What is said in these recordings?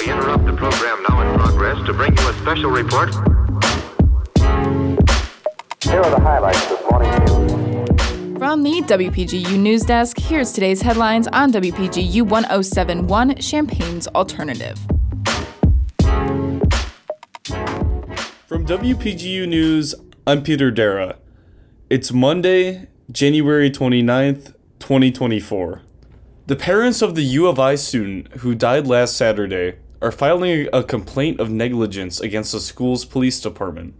We interrupt the program now in progress to bring you a special report. Here are the highlights this morning's news. From the WPGU News Desk, here's today's headlines on WPGU 1071 Champaign's Alternative. From WPGU News, I'm Peter Derrah. It's Monday, January 29th, 2024. The parents of the U of I student who died last Saturday are filing a complaint of negligence against the school's police department.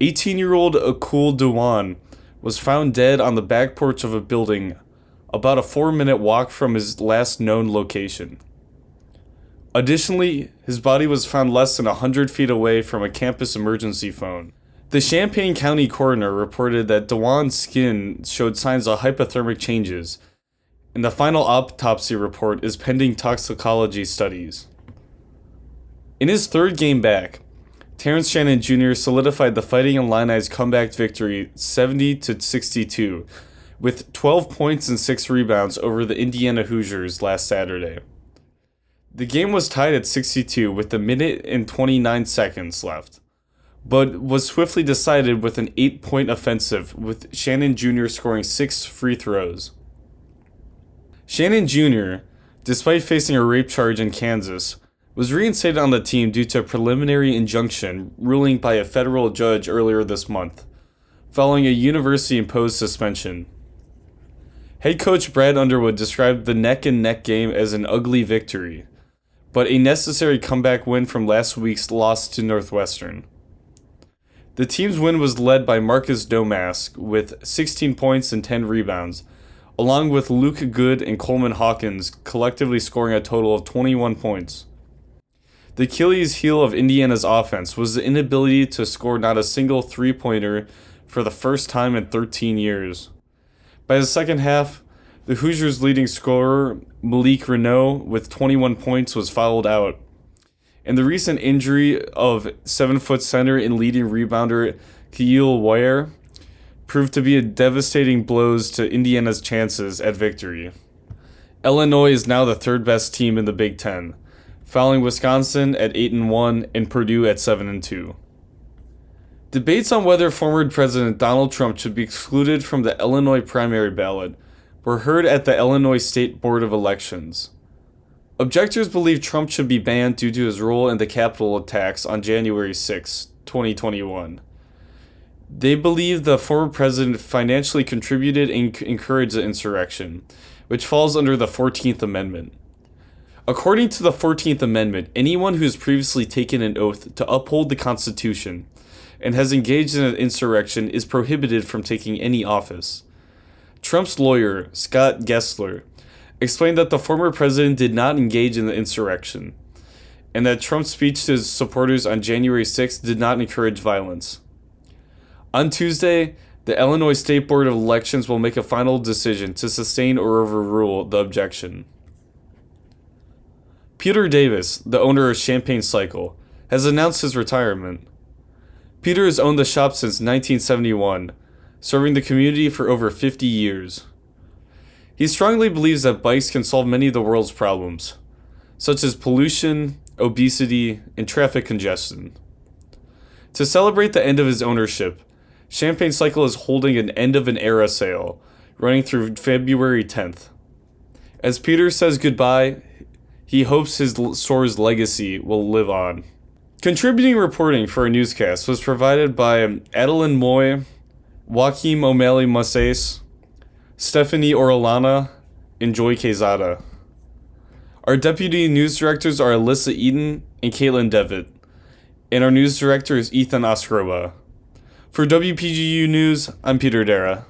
18 year old Akul Dewan was found dead on the back porch of a building about a four minute walk from his last known location. Additionally, his body was found less than 100 feet away from a campus emergency phone. The Champaign County coroner reported that Dewan's skin showed signs of hypothermic changes, and the final autopsy report is pending toxicology studies. In his third game back, Terrence Shannon Jr. solidified the Fighting Illini's comeback victory 70 to 62 with 12 points and 6 rebounds over the Indiana Hoosiers last Saturday. The game was tied at 62 with a minute and 29 seconds left, but was swiftly decided with an 8 point offensive, with Shannon Jr. scoring 6 free throws. Shannon Jr., despite facing a rape charge in Kansas, was reinstated on the team due to a preliminary injunction ruling by a federal judge earlier this month, following a university imposed suspension. Head coach Brad Underwood described the neck and neck game as an ugly victory but a necessary comeback win from last week's loss to Northwestern. The team's win was led by Marcus Domask with 16 points and 10 rebounds, along with Luke Goode and Coleman Hawkins collectively scoring a total of 21 points. The Achilles heel of Indiana's offense was the inability to score not a single three pointer for the first time in 13 years. By the second half, the Hoosiers' leading scorer, Malik Reneau, with 21 points, was fouled out. And the recent injury of seven foot center and leading rebounder Kel'el Ware proved to be a devastating blows to Indiana's chances at victory. Illinois is now the third best team in the Big Ten, following Wisconsin at 8 and 1 and Purdue at 7 and 2. Debates on whether former President Donald Trump should be excluded from the Illinois primary ballot were heard at the Illinois State Board of Elections. Objectors believe Trump should be banned due to his role in the Capitol attacks on January 6, 2021. They believe the former president financially contributed and encouraged the insurrection, which falls under the 14th Amendment. According to the 14th Amendment, anyone who has previously taken an oath to uphold the Constitution and has engaged in an insurrection is prohibited from taking any office. Trump's lawyer, Scott Gessler, explained that the former president did not engage in the insurrection, and that Trump's speech to his supporters on January 6 did not encourage violence. On Tuesday, the Illinois State Board of Elections will make a final decision to sustain or overrule the objection. Peter Davis, the owner of Champaign Cycle, has announced his retirement. Peter has owned the shop since 1971 serving the community for over 50 years. He strongly believes that bikes can solve many of the world's problems, such as pollution, obesity, and traffic congestion. To celebrate the end of his ownership, Champaign Cycle is holding an end of an era sale running through February 10th. As Peter says goodbye, he hopes his store's legacy will live on. Contributing reporting for our newscast was provided by um, Adelyn Mui, Joaquim O'Malley-Macias, Stephanie Orellana, and Joy Quezada. Our deputy news directors are Alyssa Eden and Caitlin Devitt, and our news director is Ethan Ostroba. For WPGU News, I'm Peter Derrah.